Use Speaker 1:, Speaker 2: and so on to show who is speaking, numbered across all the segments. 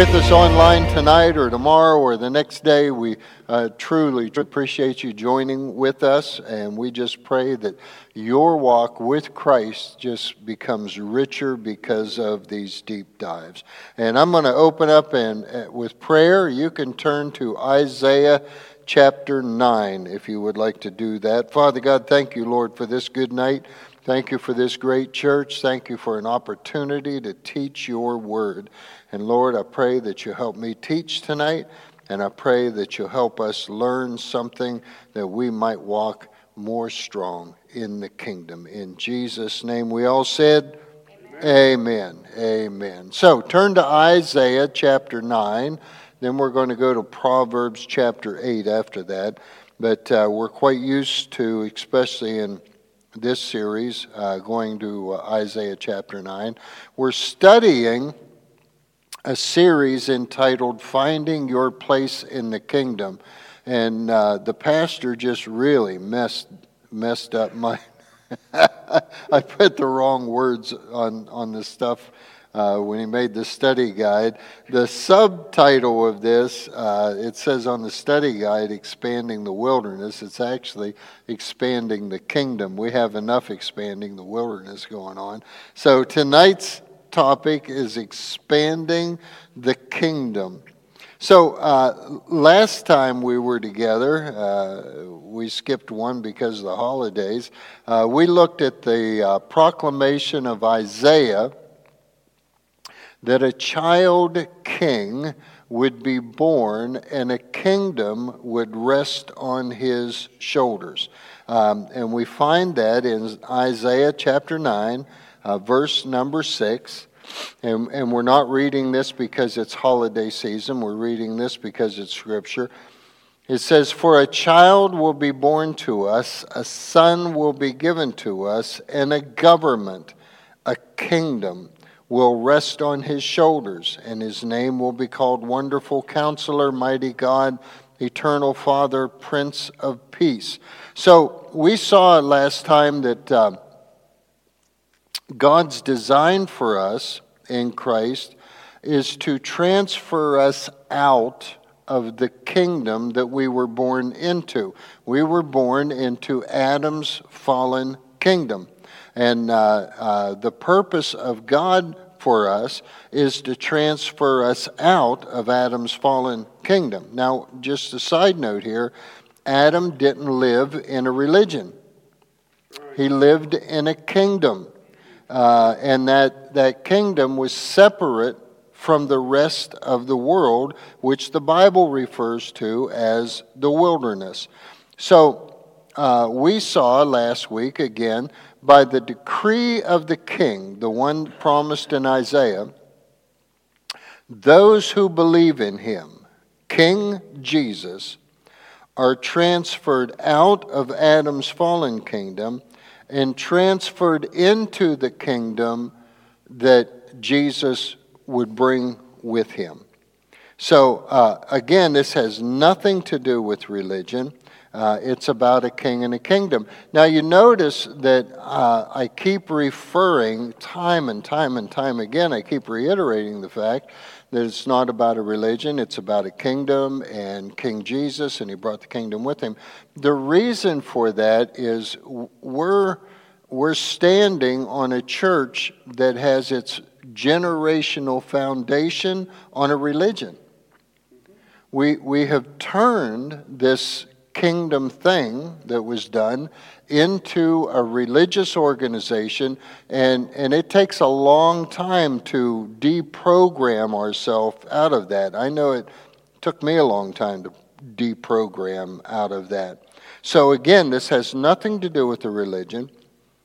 Speaker 1: with us online tonight or tomorrow or the next day, we uh, truly appreciate you joining with us. And we just pray that your walk with Christ just becomes richer because of these deep dives. And I'm going to open up and uh, with prayer. You can turn to Isaiah chapter 9 if you would like to do that. Father God, thank you, Lord, for this good night. Thank you for this great church. Thank you for an opportunity to teach your word. And Lord, I pray that you help me teach tonight, and I pray that you help us learn something that we might walk more strong in the kingdom. In Jesus' name, we all said, Amen. Amen. Amen. So turn to Isaiah chapter 9. Then we're going to go to Proverbs chapter 8 after that. But uh, we're quite used to, especially in this series, uh, going to uh, Isaiah chapter 9. We're studying a series entitled Finding Your Place in the Kingdom. And uh, the pastor just really messed, messed up my. I put the wrong words on, on the stuff uh, when he made the study guide. The subtitle of this, uh, it says on the study guide, Expanding the Wilderness. It's actually Expanding the Kingdom. We have enough expanding the wilderness going on. So tonight's topic is expanding the kingdom. So, uh, last time we were together, uh, we skipped one because of the holidays. Uh, we looked at the uh, proclamation of Isaiah that a child king would be born and a kingdom would rest on his shoulders. Um, and we find that in Isaiah chapter 9 uh, verse number six. And, and we're not reading this because it's holiday season, we're reading this because it's scripture. It says, For a child will be born to us, a son will be given to us, and a government, a kingdom will rest on his shoulders, and his name will be called Wonderful Counselor, Mighty God, Eternal Father, Prince of Peace. So we saw last time that. Uh, God's design for us in Christ is to transfer us out of the kingdom that we were born into. We were born into Adam's fallen kingdom. And uh, uh, the purpose of God for us is to transfer us out of Adam's fallen kingdom. Now, just a side note here Adam didn't live in a religion, he lived in a kingdom. Uh, and that, that kingdom was separate from the rest of the world, which the Bible refers to as the wilderness. So uh, we saw last week again, by the decree of the king, the one promised in Isaiah, those who believe in him, King Jesus, are transferred out of Adam's fallen kingdom and transferred into the kingdom that Jesus would bring with him. So, uh, again, this has nothing to do with religion. Uh, it's about a king and a kingdom. Now, you notice that uh, I keep referring time and time and time again, I keep reiterating the fact that it's not about a religion, it's about a kingdom and King Jesus, and he brought the kingdom with him. The reason for that is we're, we're standing on a church that has its generational foundation on a religion. We, we have turned this kingdom thing that was done into a religious organization, and, and it takes a long time to deprogram ourselves out of that. I know it took me a long time to deprogram out of that. So, again, this has nothing to do with the religion.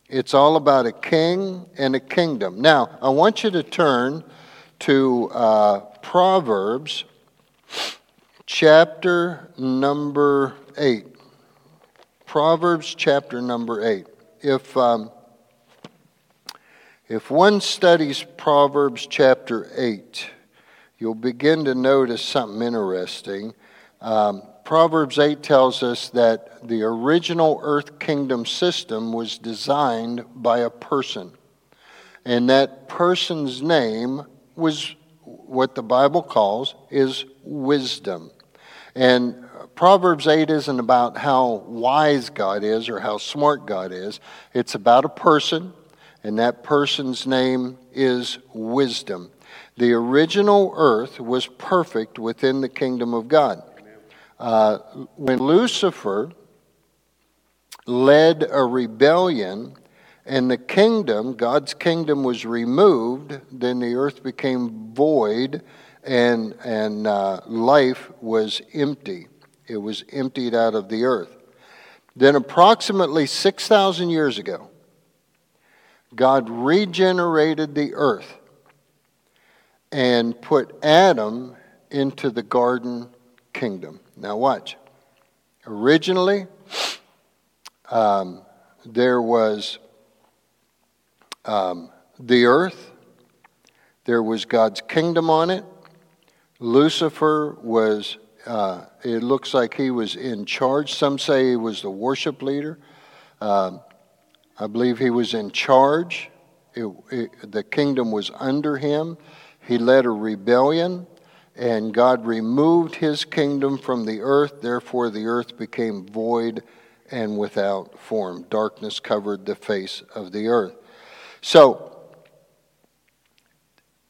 Speaker 1: It's all about a king and a kingdom. Now, I want you to turn to uh, Proverbs chapter number 8. Proverbs chapter number 8. If, um, if one studies Proverbs chapter 8, you'll begin to notice something interesting. Um, Proverbs 8 tells us that the original earth kingdom system was designed by a person. And that person's name was what the Bible calls is wisdom. And Proverbs 8 isn't about how wise God is or how smart God is. It's about a person, and that person's name is wisdom. The original earth was perfect within the kingdom of God. Uh, when Lucifer led a rebellion and the kingdom, God's kingdom, was removed, then the earth became void and, and uh, life was empty. It was emptied out of the earth. Then, approximately 6,000 years ago, God regenerated the earth and put Adam into the garden kingdom. Now, watch. Originally, um, there was um, the earth, there was God's kingdom on it. Lucifer was, uh, it looks like he was in charge. Some say he was the worship leader. Um, I believe he was in charge. It, it, the kingdom was under him. He led a rebellion, and God removed his kingdom from the earth. Therefore, the earth became void and without form. Darkness covered the face of the earth. So,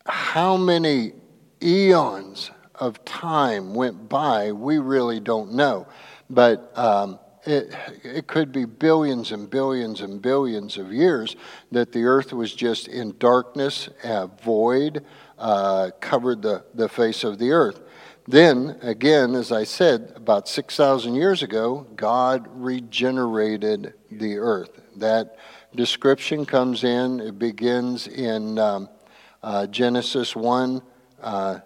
Speaker 1: how many eons of time went by, we really don't know. But um, it, it could be billions and billions and billions of years that the earth was just in darkness, uh, void, uh, covered the, the face of the earth. Then, again, as I said, about 6,000 years ago, God regenerated the earth. That description comes in, it begins in um, uh, Genesis 1, uh,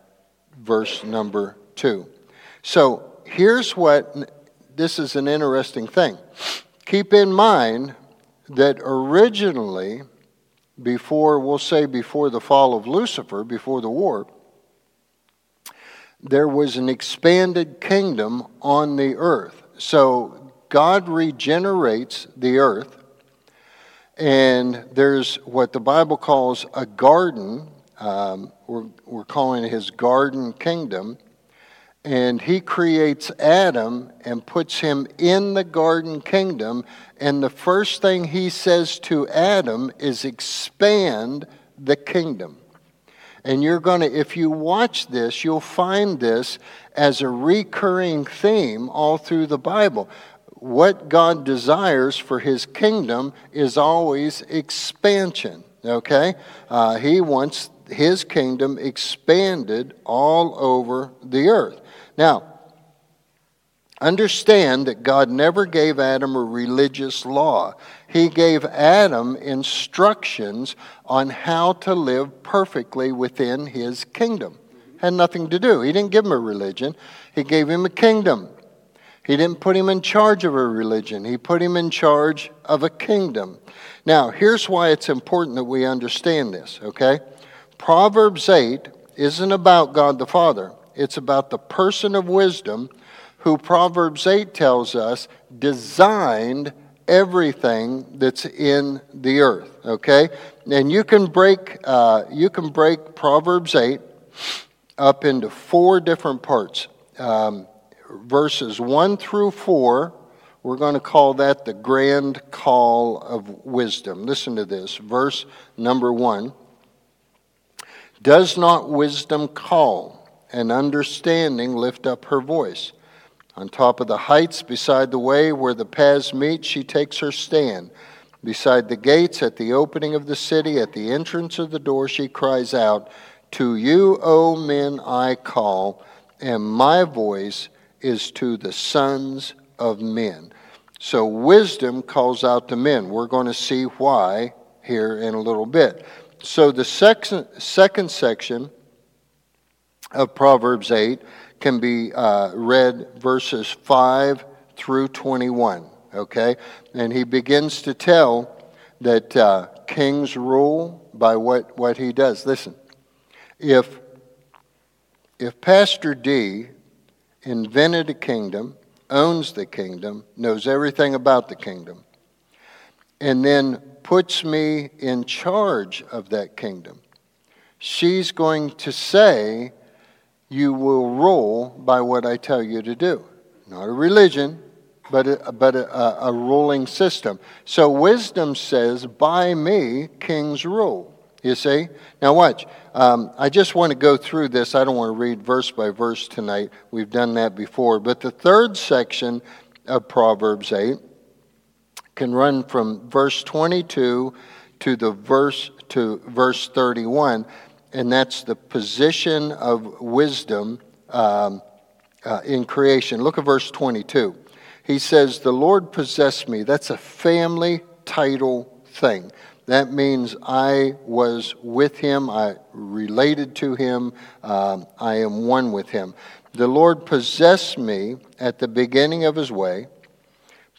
Speaker 1: verse number 2. So here's what this is an interesting thing. Keep in mind that originally, before, we'll say before the fall of Lucifer, before the war, there was an expanded kingdom on the earth. So God regenerates the earth and there's what the Bible calls a garden. Um, we're, we're calling it his garden kingdom. And he creates Adam and puts him in the garden kingdom. And the first thing he says to Adam is expand the kingdom. And you're going to, if you watch this, you'll find this as a recurring theme all through the Bible what God desires for his kingdom is always expansion, okay? Uh, he wants his kingdom expanded all over the earth. Now, understand that God never gave Adam a religious law. He gave Adam instructions on how to live perfectly within his kingdom. Had nothing to do. He didn't give him a religion, he gave him a kingdom. He didn't put him in charge of a religion, he put him in charge of a kingdom. Now, here's why it's important that we understand this, okay? Proverbs 8 isn't about God the Father, it's about the person of wisdom who Proverbs 8 tells us designed everything that's in the earth, okay? And you can break, uh, you can break Proverbs 8 up into four different parts. Um, verses 1 through 4, we're going to call that the grand call of wisdom. Listen to this. Verse number 1 Does not wisdom call, and understanding lift up her voice? On top of the heights, beside the way where the paths meet, she takes her stand. Beside the gates, at the opening of the city, at the entrance of the door, she cries out, To you, O men, I call, and my voice is to the sons of men. So wisdom calls out to men. We're going to see why here in a little bit. So the second, second section of Proverbs 8 can be uh, read verses 5 through 21. Okay? And he begins to tell that uh, kings rule by what, what he does. Listen, if, if Pastor D invented a kingdom, owns the kingdom, knows everything about the kingdom, and then puts me in charge of that kingdom. she's going to say, You will rule by what I tell you to do. Not a religion, but a, but a, a ruling system. So wisdom says, By me, kings rule. You see? Now, watch. Um, I just want to go through this. I don't want to read verse by verse tonight. We've done that before. But the third section of Proverbs 8 can run from verse 22 to the verse to verse 31, and that's the position of wisdom um, uh, in creation. Look at verse 22. He says, "The Lord possessed me." That's a family title thing. That means I was with him, I related to him, um, I am one with him. The Lord possessed me at the beginning of his way,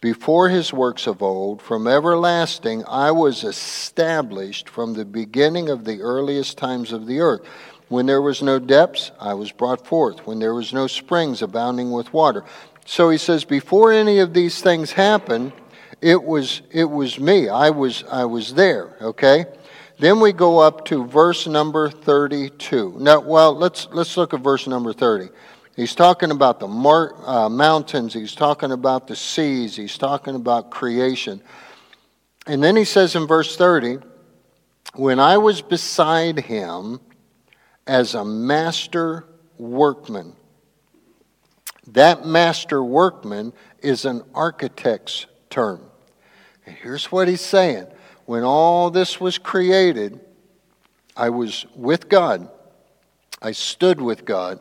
Speaker 1: before his works of old, from everlasting, I was established from the beginning of the earliest times of the earth. When there was no depths, I was brought forth. When there was no springs abounding with water. So he says, before any of these things happened, it was, it was me. I was, I was there, okay? Then we go up to verse number 32. Now, well, let's, let's look at verse number 30. He's talking about the mar- uh, mountains, he's talking about the seas, he's talking about creation. And then he says in verse 30, When I was beside him as a master workman, that master workman is an architect's term. And here's what he's saying when all this was created, I was with God, I stood with God,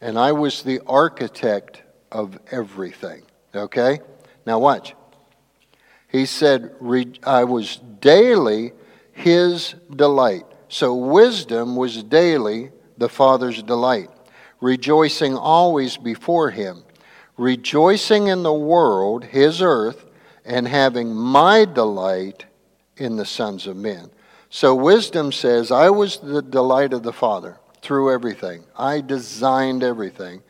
Speaker 1: and I was the architect of everything. Okay? Now, watch. He said, I was daily his delight. So, wisdom was daily the Father's delight, rejoicing always before him, rejoicing in the world, his earth, and having my delight in the sons of men. So wisdom says, I was the delight of the Father through everything. I designed everything.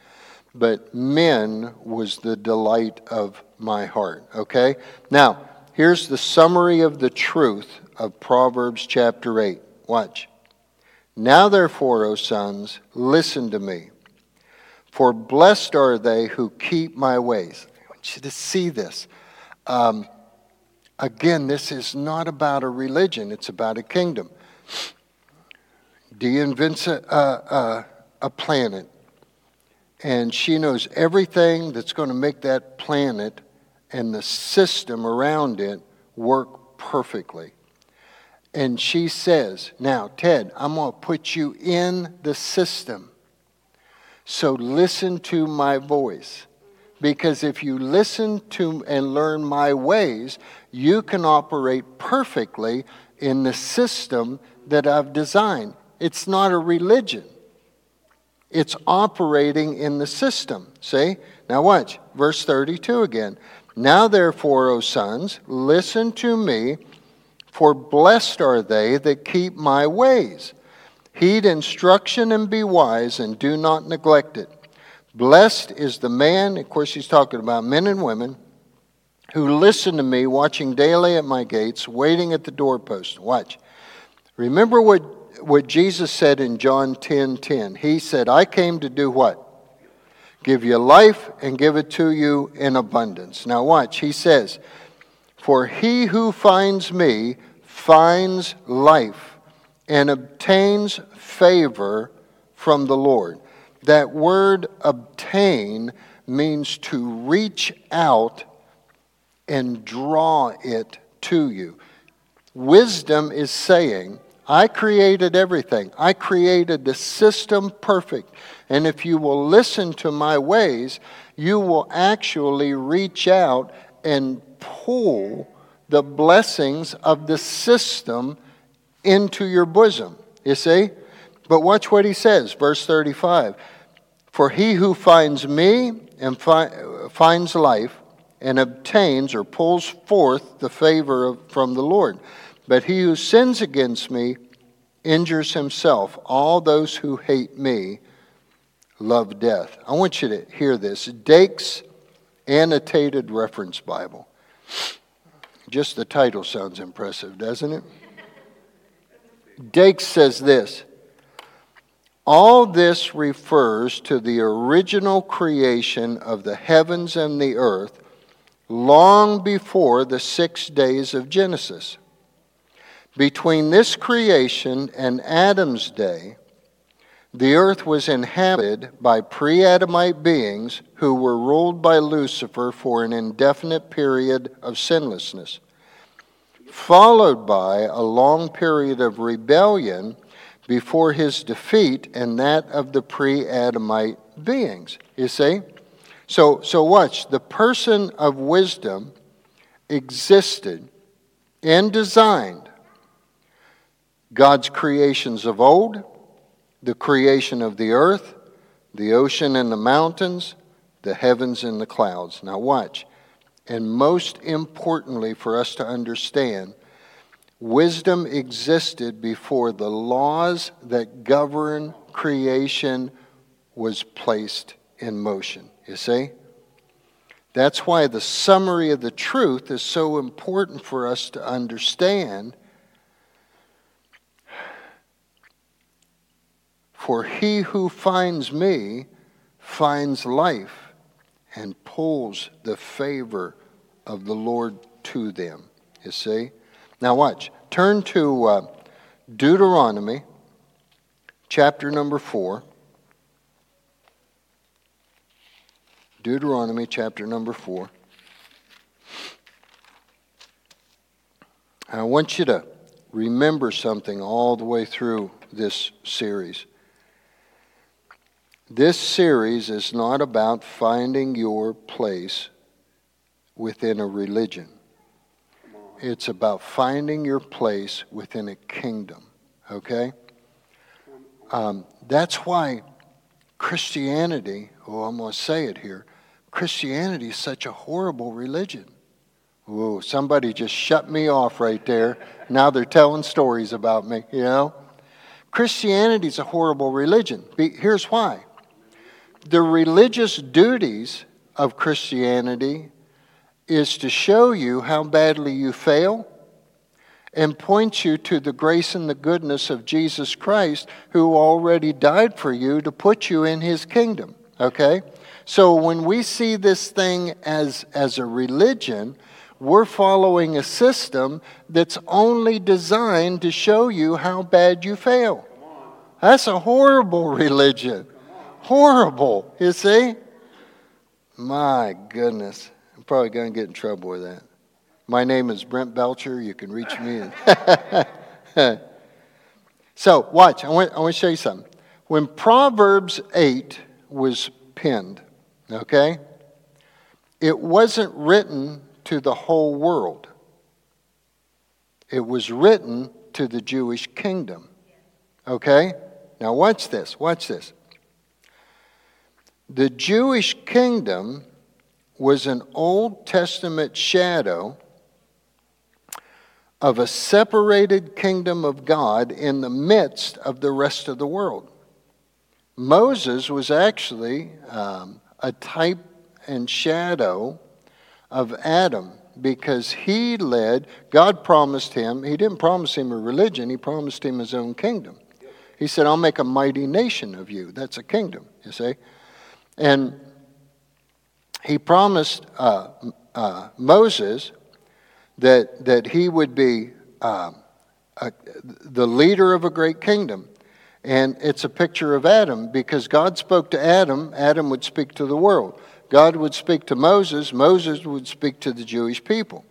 Speaker 1: But men was the delight of my heart. Okay? Now, here's the summary of the truth of Proverbs chapter 8. Watch. Now, therefore, O sons, listen to me. For blessed are they who keep my ways. I want you to see this. Um, again, this is not about a religion, it's about a kingdom. Dee invents a, a, a planet, and she knows everything that's going to make that planet and the system around it work perfectly. And she says, Now, Ted, I'm going to put you in the system. So listen to my voice. Because if you listen to and learn my ways, you can operate perfectly in the system that I've designed. It's not a religion, it's operating in the system. See? Now, watch. Verse 32 again. Now, therefore, O sons, listen to me, for blessed are they that keep my ways. Heed instruction and be wise, and do not neglect it. Blessed is the man, of course, he's talking about men and women, who listen to me, watching daily at my gates, waiting at the doorpost. Watch. Remember what, what Jesus said in John 10 10. He said, I came to do what? Give you life and give it to you in abundance. Now, watch. He says, For he who finds me finds life and obtains favor from the Lord. That word obtain means to reach out and draw it to you. Wisdom is saying, I created everything. I created the system perfect. And if you will listen to my ways, you will actually reach out and pull the blessings of the system into your bosom. You see? But watch what he says, verse 35. For he who finds me and fi- finds life and obtains or pulls forth the favor of, from the Lord. But he who sins against me injures himself. All those who hate me love death. I want you to hear this. Dake's Annotated Reference Bible. Just the title sounds impressive, doesn't it? Dake says this All this refers to the original creation of the heavens and the earth long before the six days of Genesis. Between this creation and Adam's day, the earth was inhabited by pre Adamite beings who were ruled by Lucifer for an indefinite period of sinlessness, followed by a long period of rebellion before his defeat and that of the pre Adamite beings. You see? So, so watch. The person of wisdom existed and designed God's creations of old the creation of the earth, the ocean and the mountains, the heavens and the clouds. Now, watch. And most importantly, for us to understand, wisdom existed before the laws that govern creation was placed in motion. You see? That's why the summary of the truth is so important for us to understand For he who finds me finds life and pulls the favor of the Lord to them. You see? Now, watch. Turn to uh, Deuteronomy chapter number 4. Deuteronomy chapter number 4. I want you to remember something all the way through this series. This series is not about finding your place within a religion. It's about finding your place within a kingdom, okay? Um, that's why Christianity, oh, I'm going to say it here Christianity is such a horrible religion. Whoa, somebody just shut me off right there. Now they're telling stories about me, you know? Christianity is a horrible religion. Here's why the religious duties of Christianity is to show you how badly you fail and point you to the grace and the goodness of Jesus Christ, who already died for you to put you in his kingdom. Okay? So when we see this thing as, as a religion, we're following a system that's only designed to show you how bad you fail. That's a horrible religion horrible, you see? My goodness. I'm probably going to get in trouble with that. My name is Brent Belcher. You can reach me. so, watch. I want, I want to show you something. When Proverbs 8 was penned, okay, it wasn't written to the whole world, it was written to the Jewish kingdom. Okay? Now, watch this. Watch this. The Jewish kingdom was an Old Testament shadow of a separated kingdom of God in the midst of the rest of the world. Moses was actually um, a type and shadow of Adam because he led, God promised him, he didn't promise him a religion, he promised him his own kingdom. He said, I'll make a mighty nation of you. That's a kingdom, you see. And he promised uh, uh, Moses that, that he would be uh, a, the leader of a great kingdom. And it's a picture of Adam because God spoke to Adam, Adam would speak to the world. God would speak to Moses, Moses would speak to the Jewish people.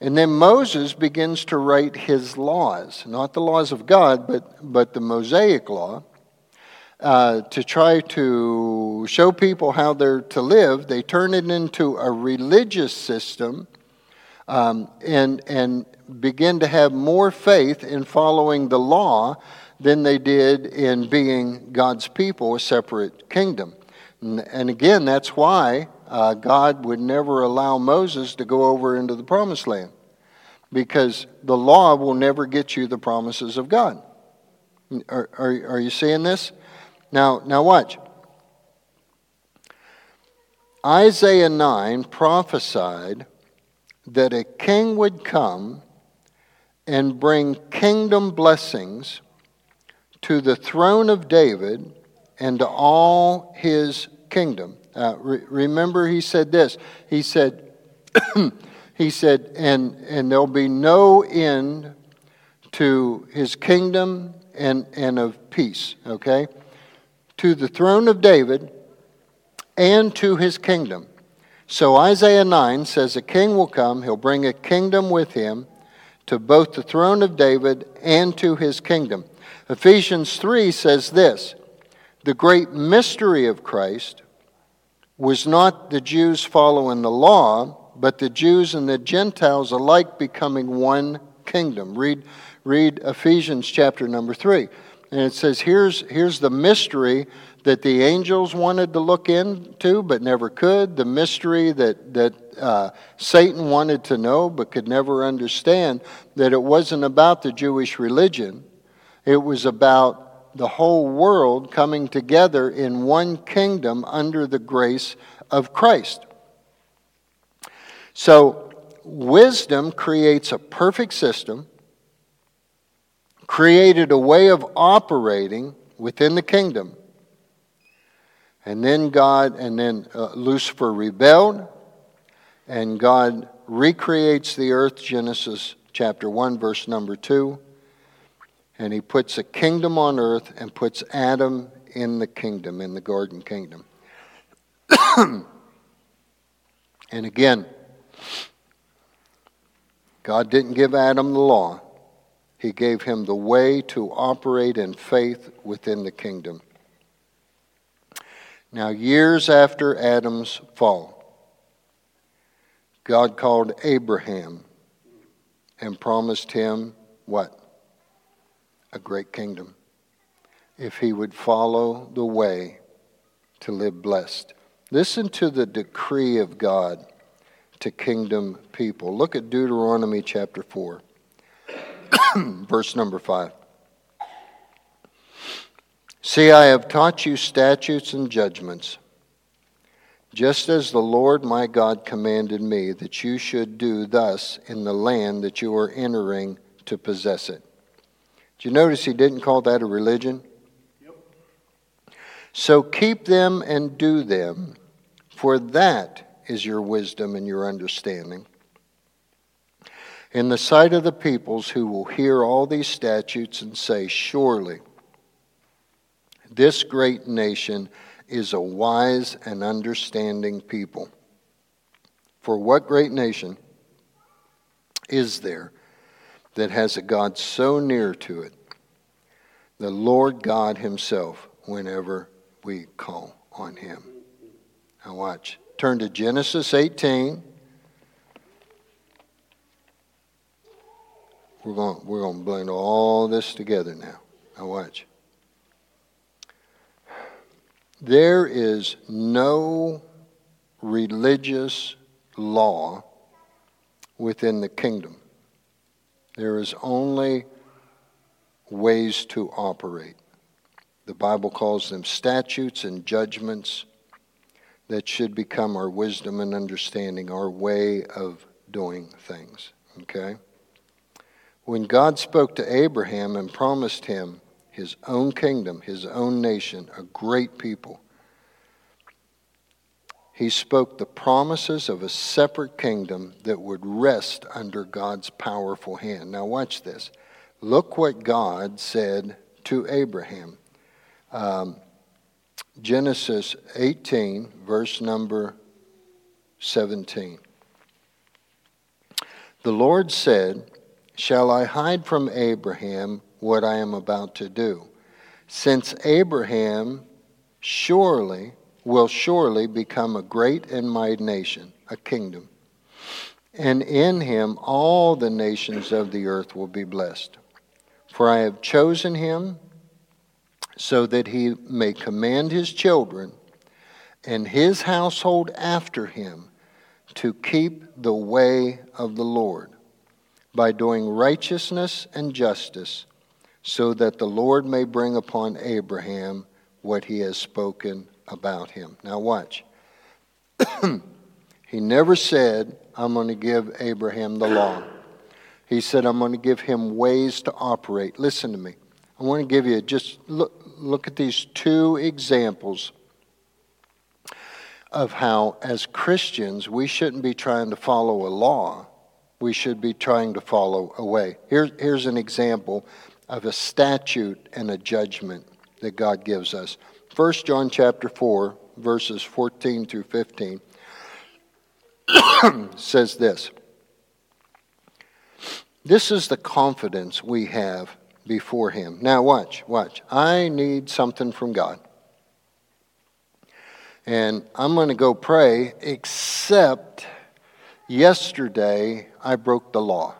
Speaker 1: And then Moses begins to write his laws, not the laws of God, but, but the Mosaic law uh, to try to show people how they're to live. They turn it into a religious system um, and, and begin to have more faith in following the law than they did in being God's people, a separate kingdom. And, and again, that's why uh, God would never allow Moses to go over into the promised land because the law will never get you the promises of God. Are, are, are you seeing this? Now, now watch. Isaiah 9 prophesied that a king would come and bring kingdom blessings to the throne of David and to all his kingdom. Uh, re- remember, he said this. He said, he said, and, and there'll be no end to his kingdom and, and of peace, okay? To the throne of David and to his kingdom. So Isaiah 9 says, A king will come, he'll bring a kingdom with him to both the throne of David and to his kingdom. Ephesians 3 says this The great mystery of Christ was not the Jews following the law, but the Jews and the Gentiles alike becoming one kingdom. Read, read Ephesians chapter number 3. And it says, here's, here's the mystery that the angels wanted to look into but never could, the mystery that, that uh, Satan wanted to know but could never understand, that it wasn't about the Jewish religion, it was about the whole world coming together in one kingdom under the grace of Christ. So, wisdom creates a perfect system, created a way of operating within the kingdom and then God, and then uh, Lucifer rebelled, and God recreates the earth, Genesis chapter 1, verse number 2. And he puts a kingdom on earth and puts Adam in the kingdom, in the garden kingdom. and again, God didn't give Adam the law, He gave him the way to operate in faith within the kingdom. Now, years after Adam's fall, God called Abraham and promised him what? A great kingdom. If he would follow the way to live blessed. Listen to the decree of God to kingdom people. Look at Deuteronomy chapter 4, verse number 5. See, I have taught you statutes and judgments, just as the Lord my God commanded me that you should do thus in the land that you are entering to possess it. Do you notice he didn't call that a religion? Yep. So keep them and do them, for that is your wisdom and your understanding. In the sight of the peoples who will hear all these statutes and say, Surely, this great nation is a wise and understanding people. For what great nation is there that has a God so near to it? The Lord God Himself, whenever we call on Him. Now, watch. Turn to Genesis 18. We're going, we're going to blend all this together now. Now, watch. There is no religious law within the kingdom. There is only ways to operate. The Bible calls them statutes and judgments that should become our wisdom and understanding, our way of doing things. Okay? When God spoke to Abraham and promised him his own kingdom, his own nation, a great people. He spoke the promises of a separate kingdom that would rest under God's powerful hand. Now, watch this. Look what God said to Abraham. Um, Genesis 18, verse number 17. The Lord said, Shall I hide from Abraham what I am about to do. Since Abraham surely will surely become a great and mighty nation, a kingdom. And in him all the nations of the earth will be blessed. For I have chosen him so that he may command his children and his household after him to keep the way of the Lord by doing righteousness and justice so that the Lord may bring upon Abraham what he has spoken about him. Now, watch. he never said, I'm going to give Abraham the law. He said, I'm going to give him ways to operate. Listen to me. I want to give you just look, look at these two examples of how, as Christians, we shouldn't be trying to follow a law. We should be trying to follow away. way. Here, here's an example of a statute and a judgment that God gives us. 1 John chapter 4, verses 14 through 15 says this. This is the confidence we have before Him. Now, watch, watch. I need something from God. And I'm going to go pray, except yesterday I broke the law.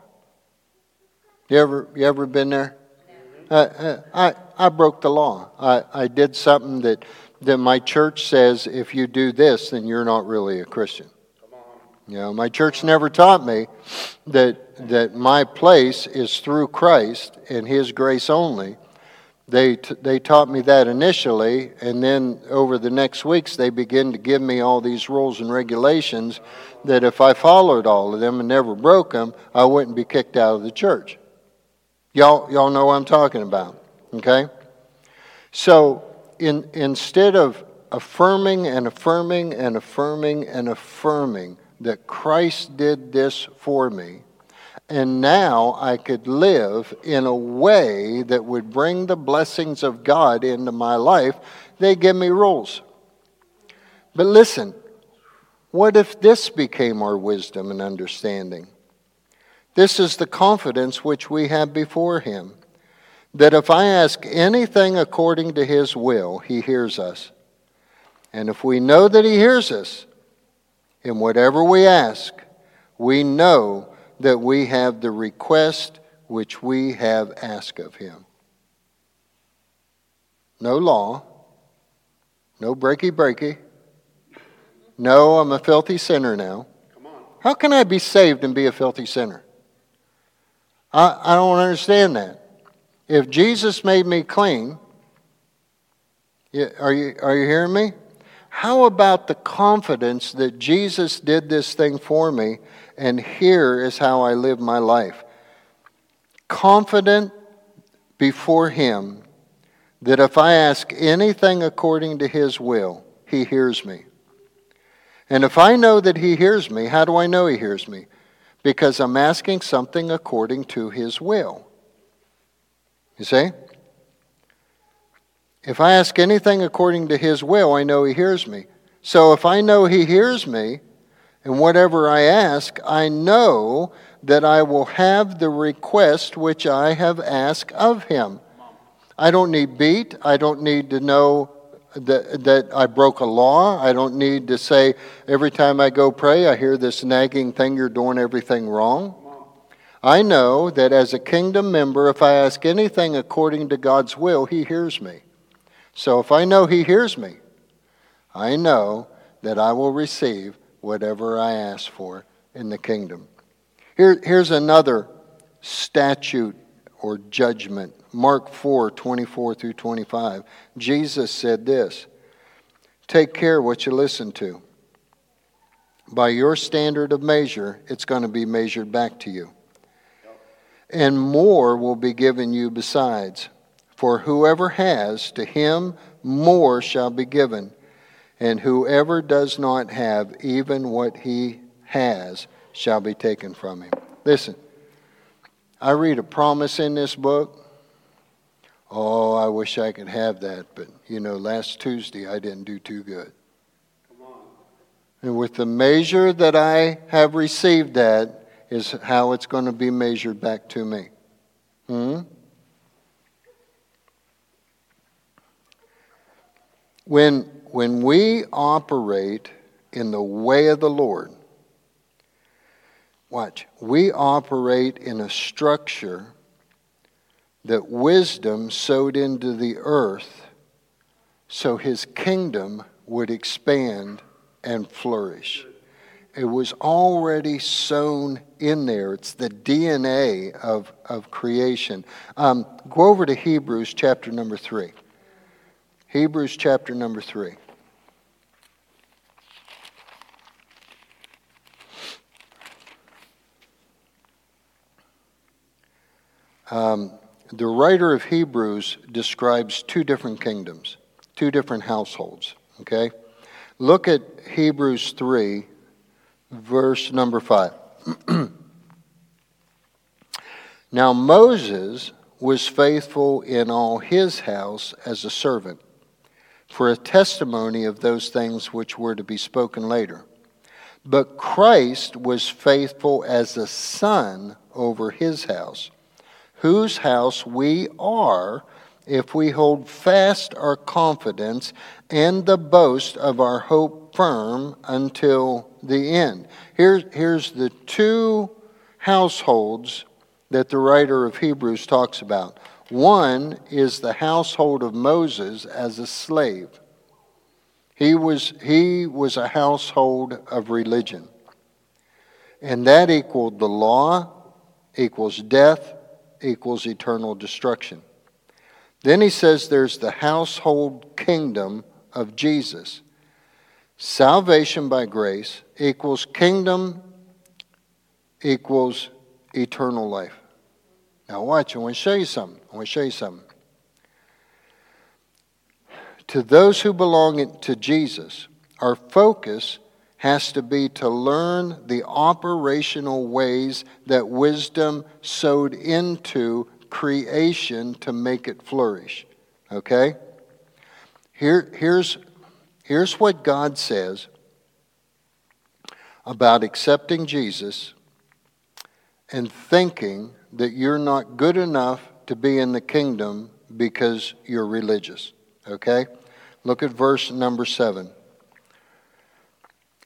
Speaker 1: You ever, you ever been there? Uh, uh, I, I broke the law. I, I did something that, that my church says if you do this, then you're not really a Christian. You know, my church never taught me that, that my place is through Christ and His grace only. They, t- they taught me that initially, and then over the next weeks, they begin to give me all these rules and regulations that if I followed all of them and never broke them, I wouldn't be kicked out of the church. Y'all, y'all know what I'm talking about, okay? So in, instead of affirming and affirming and affirming and affirming that Christ did this for me, and now I could live in a way that would bring the blessings of God into my life, they give me rules. But listen, what if this became our wisdom and understanding? This is the confidence which we have before Him that if I ask anything according to His will, He hears us. And if we know that He hears us, in whatever we ask, we know that we have the request which we have asked of him. No law, no breaky breaky. No, I'm a filthy sinner now. How can I be saved and be a filthy sinner? I, I don't understand that. If Jesus made me clean, are you, are you hearing me? How about the confidence that Jesus did this thing for me, and here is how I live my life? Confident before Him that if I ask anything according to His will, He hears me. And if I know that He hears me, how do I know He hears me? Because I'm asking something according to His will. You see? If I ask anything according to His will, I know He hears me. So if I know He hears me, and whatever I ask, I know that I will have the request which I have asked of Him. I don't need beat. I don't need to know that, that I broke a law. I don't need to say every time I go pray, I hear this nagging thing, you're doing everything wrong. I know that as a kingdom member, if I ask anything according to God's will, He hears me. So if I know He hears me, I know that I will receive whatever I ask for in the kingdom. Here, here's another statute or judgment. Mark 4 24 through 25. Jesus said this Take care what you listen to. By your standard of measure, it's going to be measured back to you. And more will be given you besides. For whoever has, to him more shall be given. And whoever does not have, even what he has, shall be taken from him. Listen, I read a promise in this book. Oh, I wish I could have that, but you know, last Tuesday I didn't do too good. And with the measure that I have received, that is how it's going to be measured back to me. Hmm? When, when we operate in the way of the Lord, watch, we operate in a structure that wisdom sowed into the earth so his kingdom would expand and flourish. It was already sown in there. It's the DNA of, of creation. Um, go over to Hebrews chapter number 3. Hebrews chapter number 3. Um, the writer of Hebrews describes two different kingdoms, two different households. Okay? Look at Hebrews 3, verse number 5. now, Moses was faithful in all his house as a servant for a testimony of those things which were to be spoken later. But Christ was faithful as a son over his house, whose house we are if we hold fast our confidence and the boast of our hope firm until the end. Here's, here's the two households that the writer of Hebrews talks about. One is the household of Moses as a slave. He was, he was a household of religion. And that equaled the law, equals death, equals eternal destruction. Then he says there's the household kingdom of Jesus. Salvation by grace equals kingdom equals eternal life. Now, watch, I want to show you something. I want to show you something. To those who belong to Jesus, our focus has to be to learn the operational ways that wisdom sowed into creation to make it flourish. Okay? Here, here's, here's what God says about accepting Jesus and thinking that you're not good enough to be in the kingdom because you're religious. Okay? Look at verse number seven.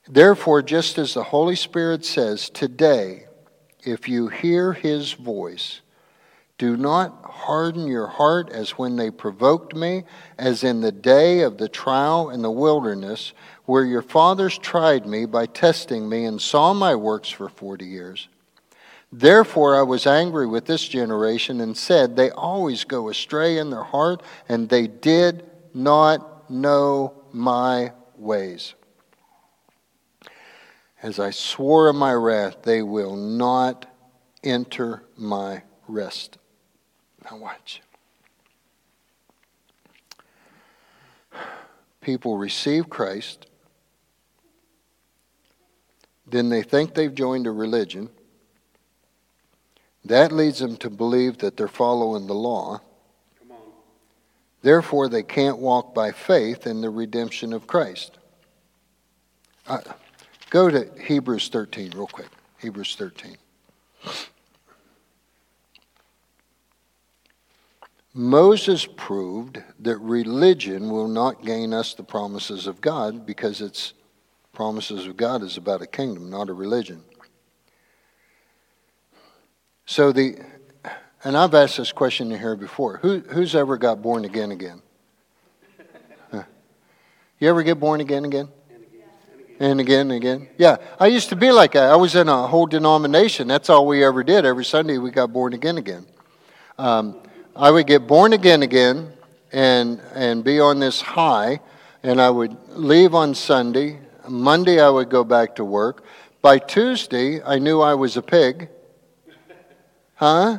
Speaker 1: Therefore, just as the Holy Spirit says, today, if you hear his voice, do not harden your heart as when they provoked me, as in the day of the trial in the wilderness, where your fathers tried me by testing me and saw my works for forty years. Therefore I was angry with this generation and said, They always go astray in their heart, and they did not know my ways. As I swore in my wrath, they will not enter my rest. Now, watch. People receive Christ, then they think they've joined a religion that leads them to believe that they're following the law. Therefore, they can't walk by faith in the redemption of Christ. Uh, go to Hebrews 13 real quick. Hebrews 13. Moses proved that religion will not gain us the promises of God because its promises of God is about a kingdom, not a religion. So the, and I've asked this question here before. Who, who's ever got born again again? Huh. You ever get born again again? And again again. Yeah, I used to be like that. I was in a whole denomination. That's all we ever did. Every Sunday we got born again again. Um, I would get born again again and and be on this high, and I would leave on Sunday. Monday I would go back to work. By Tuesday I knew I was a pig Huh?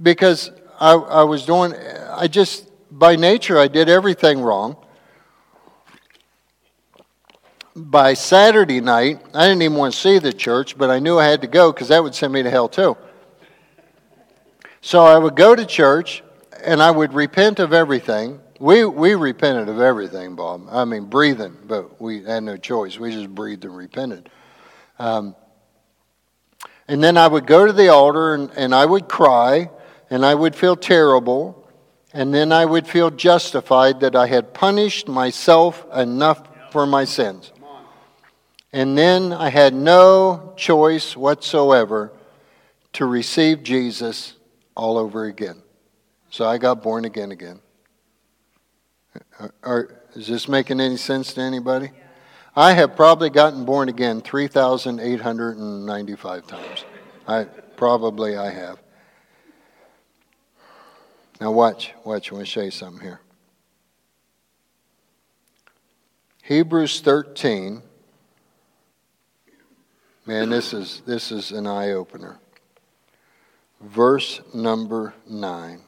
Speaker 1: Because I, I was doing, I just, by nature, I did everything wrong. By Saturday night, I didn't even want to see the church, but I knew I had to go because that would send me to hell too. So I would go to church and I would repent of everything. We, we repented of everything, Bob. I mean, breathing, but we had no choice. We just breathed and repented. Um, and then I would go to the altar and, and I would cry and I would feel terrible. And then I would feel justified that I had punished myself enough for my sins. And then I had no choice whatsoever to receive Jesus all over again. So I got born again again. Are, is this making any sense to anybody? I have probably gotten born again 3,895 times. I probably I have. Now watch, watch, I want to show you something here. Hebrews 13. Man, this is this is an eye opener. verse number 9.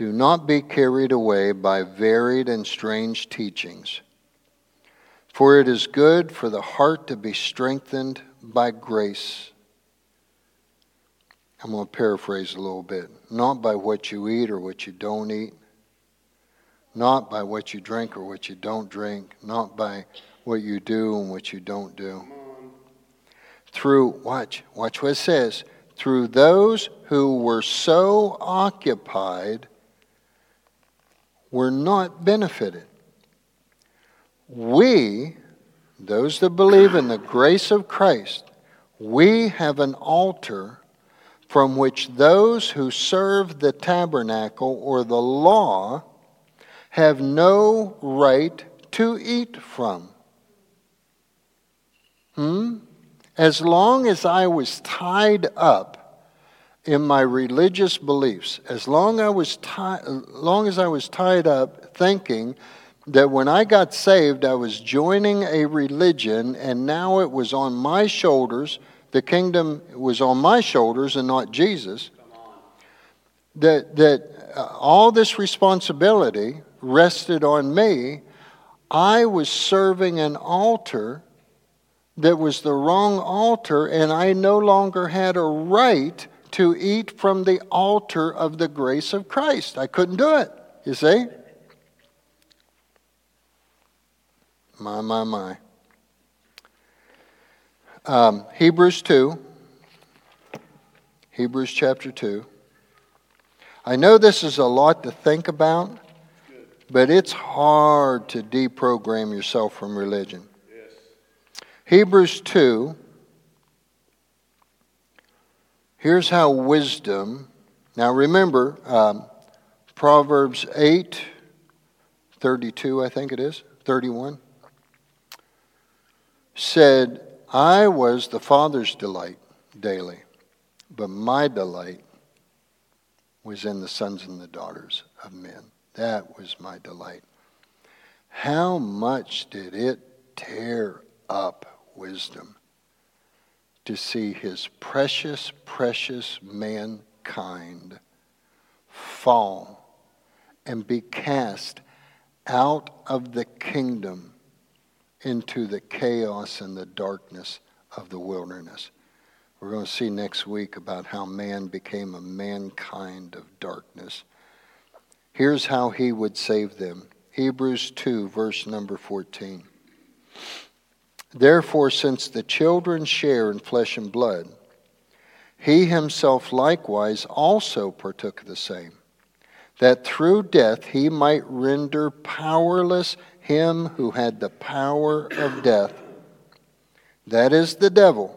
Speaker 1: Do not be carried away by varied and strange teachings, for it is good for the heart to be strengthened by grace. I'm going to paraphrase a little bit. Not by what you eat or what you don't eat, not by what you drink or what you don't drink, not by what you do and what you don't do. Through, watch, watch what it says, through those who were so occupied were not benefited. We, those that believe in the grace of Christ, we have an altar from which those who serve the tabernacle or the law have no right to eat from. Hmm? As long as I was tied up in my religious beliefs, as long, I was ti- long as I was tied up thinking that when I got saved, I was joining a religion and now it was on my shoulders, the kingdom was on my shoulders and not Jesus, that, that uh, all this responsibility rested on me, I was serving an altar that was the wrong altar, and I no longer had a right to eat from the altar of the grace of Christ. I couldn't do it, you see? My, my, my. Um, Hebrews 2. Hebrews chapter 2. I know this is a lot to think about, but it's hard to deprogram yourself from religion. Hebrews 2. Here's how wisdom. Now remember, um, Proverbs 8, 32, I think it is, 31, said, I was the Father's delight daily, but my delight was in the sons and the daughters of men. That was my delight. How much did it tear up wisdom to see his precious, precious mankind fall and be cast out of the kingdom into the chaos and the darkness of the wilderness. We're going to see next week about how man became a mankind of darkness. Here's how he would save them Hebrews 2, verse number 14. Therefore, since the children share in flesh and blood, he himself likewise also partook of the same, that through death he might render powerless him who had the power of death, that is the devil,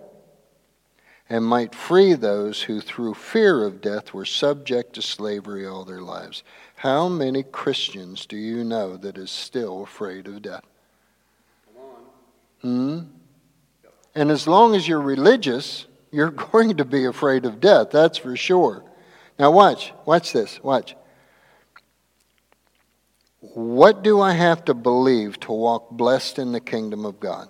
Speaker 1: and might free those who through fear of death were subject to slavery all their lives. How many Christians do you know that is still afraid of death? Hmm? And as long as you're religious, you're going to be afraid of death, that's for sure. Now, watch. Watch this. Watch. What do I have to believe to walk blessed in the kingdom of God?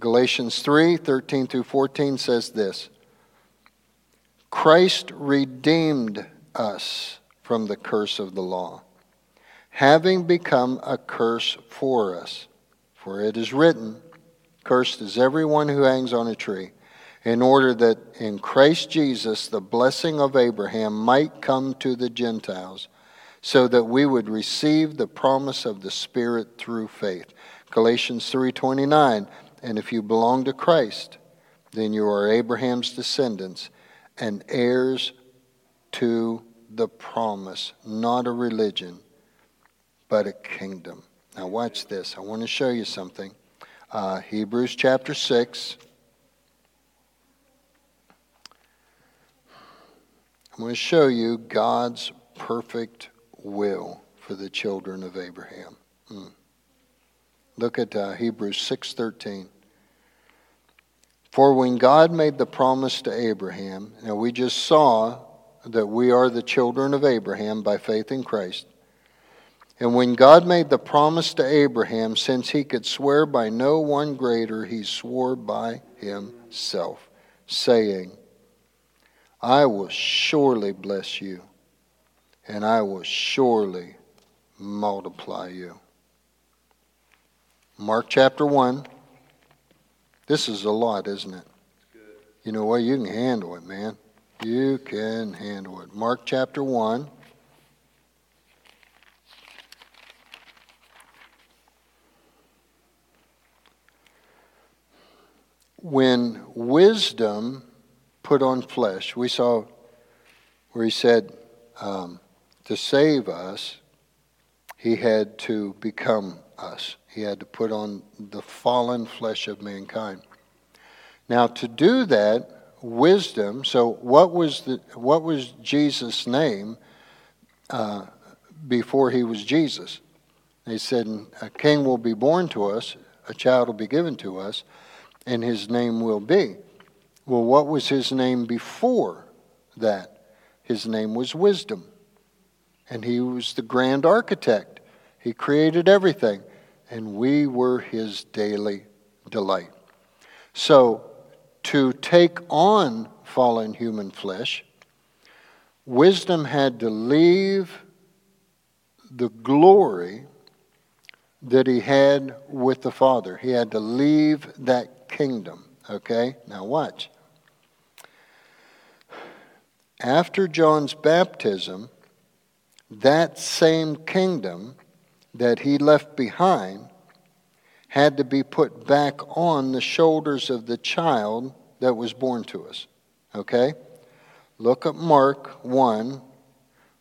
Speaker 1: Galatians 3 13 through 14 says this Christ redeemed us from the curse of the law, having become a curse for us. For it is written, Cursed is everyone who hangs on a tree, in order that in Christ Jesus the blessing of Abraham might come to the Gentiles, so that we would receive the promise of the Spirit through faith. Galatians 3:29 And if you belong to Christ, then you are Abraham's descendants and heirs to the promise, not a religion, but a kingdom. Now, watch this. I want to show you something. Uh, Hebrews chapter 6. I'm going to show you God's perfect will for the children of Abraham. Hmm. Look at uh, Hebrews 6:13. For when God made the promise to Abraham, now we just saw that we are the children of Abraham by faith in Christ. And when God made the promise to Abraham, since he could swear by no one greater, he swore by himself, saying, I will surely bless you, and I will surely multiply you. Mark chapter 1. This is a lot, isn't it? You know what? You can handle it, man. You can handle it. Mark chapter 1. When wisdom put on flesh, we saw where he said um, to save us, he had to become us. He had to put on the fallen flesh of mankind. Now, to do that, wisdom. So, what was the what was Jesus' name uh, before he was Jesus? They said, "A king will be born to us, a child will be given to us, and his name will be." Well, what was his name before that? His name was Wisdom, and he was the grand architect. He created everything, and we were his daily delight. So to take on fallen human flesh, wisdom had to leave the glory that he had with the Father. He had to leave that kingdom. Okay? Now, watch. After John's baptism, that same kingdom that he left behind had to be put back on the shoulders of the child that was born to us. Okay? Look at Mark 1,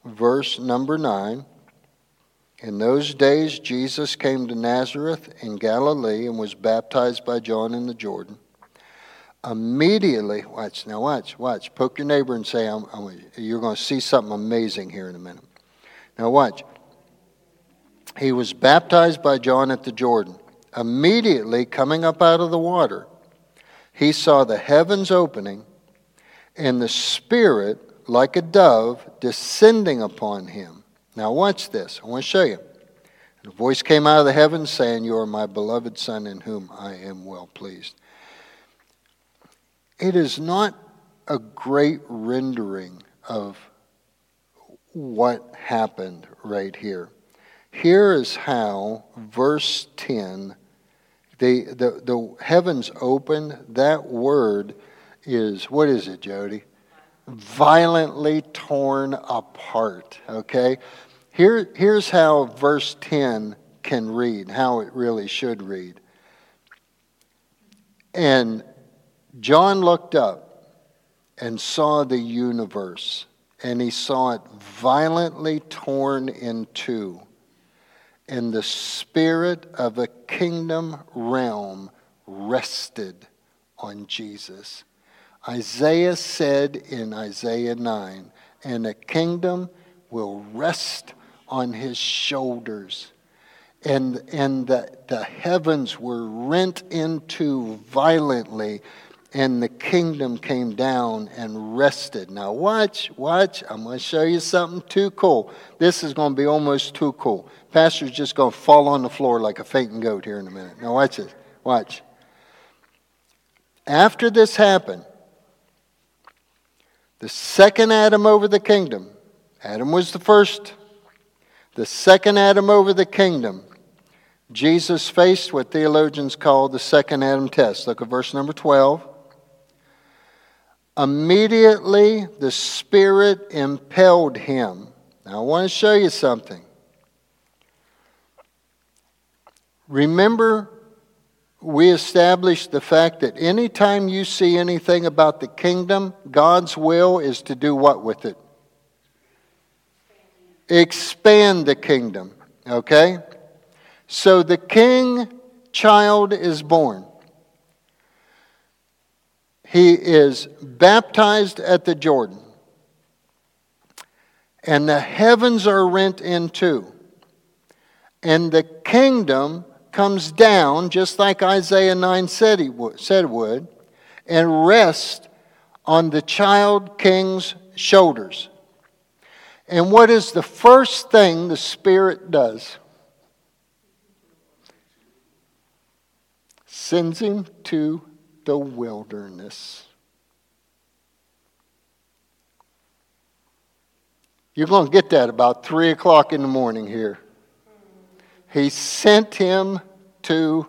Speaker 1: verse number 9. In those days, Jesus came to Nazareth in Galilee and was baptized by John in the Jordan. Immediately, watch, now watch, watch. Poke your neighbor and say, I'm, I'm, You're going to see something amazing here in a minute. Now, watch. He was baptized by John at the Jordan. Immediately coming up out of the water, he saw the heavens opening and the Spirit, like a dove, descending upon him. Now, watch this. I want to show you. And a voice came out of the heavens saying, You are my beloved Son in whom I am well pleased. It is not a great rendering of what happened right here. Here is how verse 10 the, the, the heavens open, that word is, what is it, Jody? Violently torn apart, okay? Here, here's how verse 10 can read, how it really should read. And John looked up and saw the universe, and he saw it violently torn in two and the spirit of a kingdom realm rested on Jesus. Isaiah said in Isaiah 9, and a kingdom will rest on his shoulders. And, and the, the heavens were rent into violently and the kingdom came down and rested. Now, watch, watch. I'm going to show you something too cool. This is going to be almost too cool. Pastor's just going to fall on the floor like a fainting goat here in a minute. Now, watch this. Watch. After this happened, the second Adam over the kingdom, Adam was the first, the second Adam over the kingdom, Jesus faced what theologians call the second Adam test. Look at verse number 12. Immediately the Spirit impelled him. Now, I want to show you something. Remember, we established the fact that anytime you see anything about the kingdom, God's will is to do what with it? Expand the kingdom. Okay? So the king child is born. He is baptized at the Jordan. And the heavens are rent in two. And the kingdom comes down, just like Isaiah 9 said, he would, said would, and rests on the child king's shoulders. And what is the first thing the Spirit does? Sends him to the wilderness. You're going to get that about 3 o'clock in the morning here. He sent him to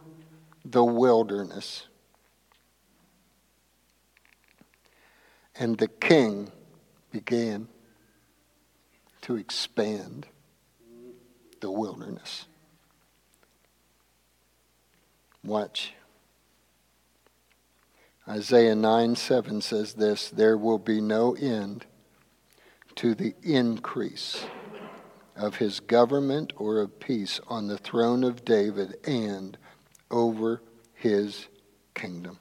Speaker 1: the wilderness. And the king began to expand the wilderness. Watch. Isaiah 9 7 says this There will be no end to the increase of his government or of peace on the throne of David and over his kingdom.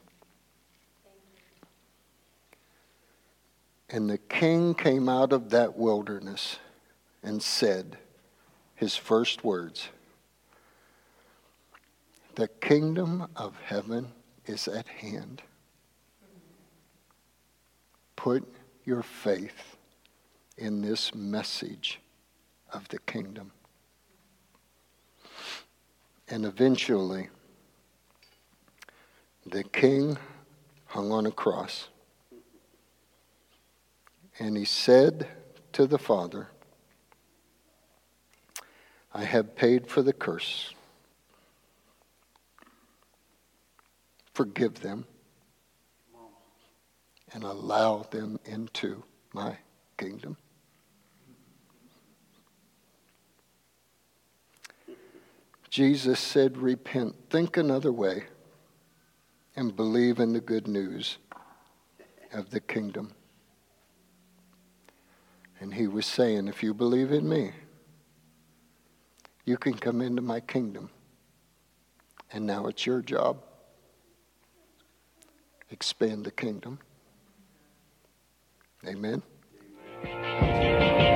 Speaker 1: And the king came out of that wilderness and said his first words The kingdom of heaven is at hand. Put your faith in this message of the kingdom. And eventually, the king hung on a cross. And he said to the Father, I have paid for the curse. Forgive them and allow them into my kingdom. Jesus said, Repent, think another way, and believe in the good news of the kingdom. And he was saying, If you believe in me, you can come into my kingdom. And now it's your job. Expand the kingdom. Amen. Amen.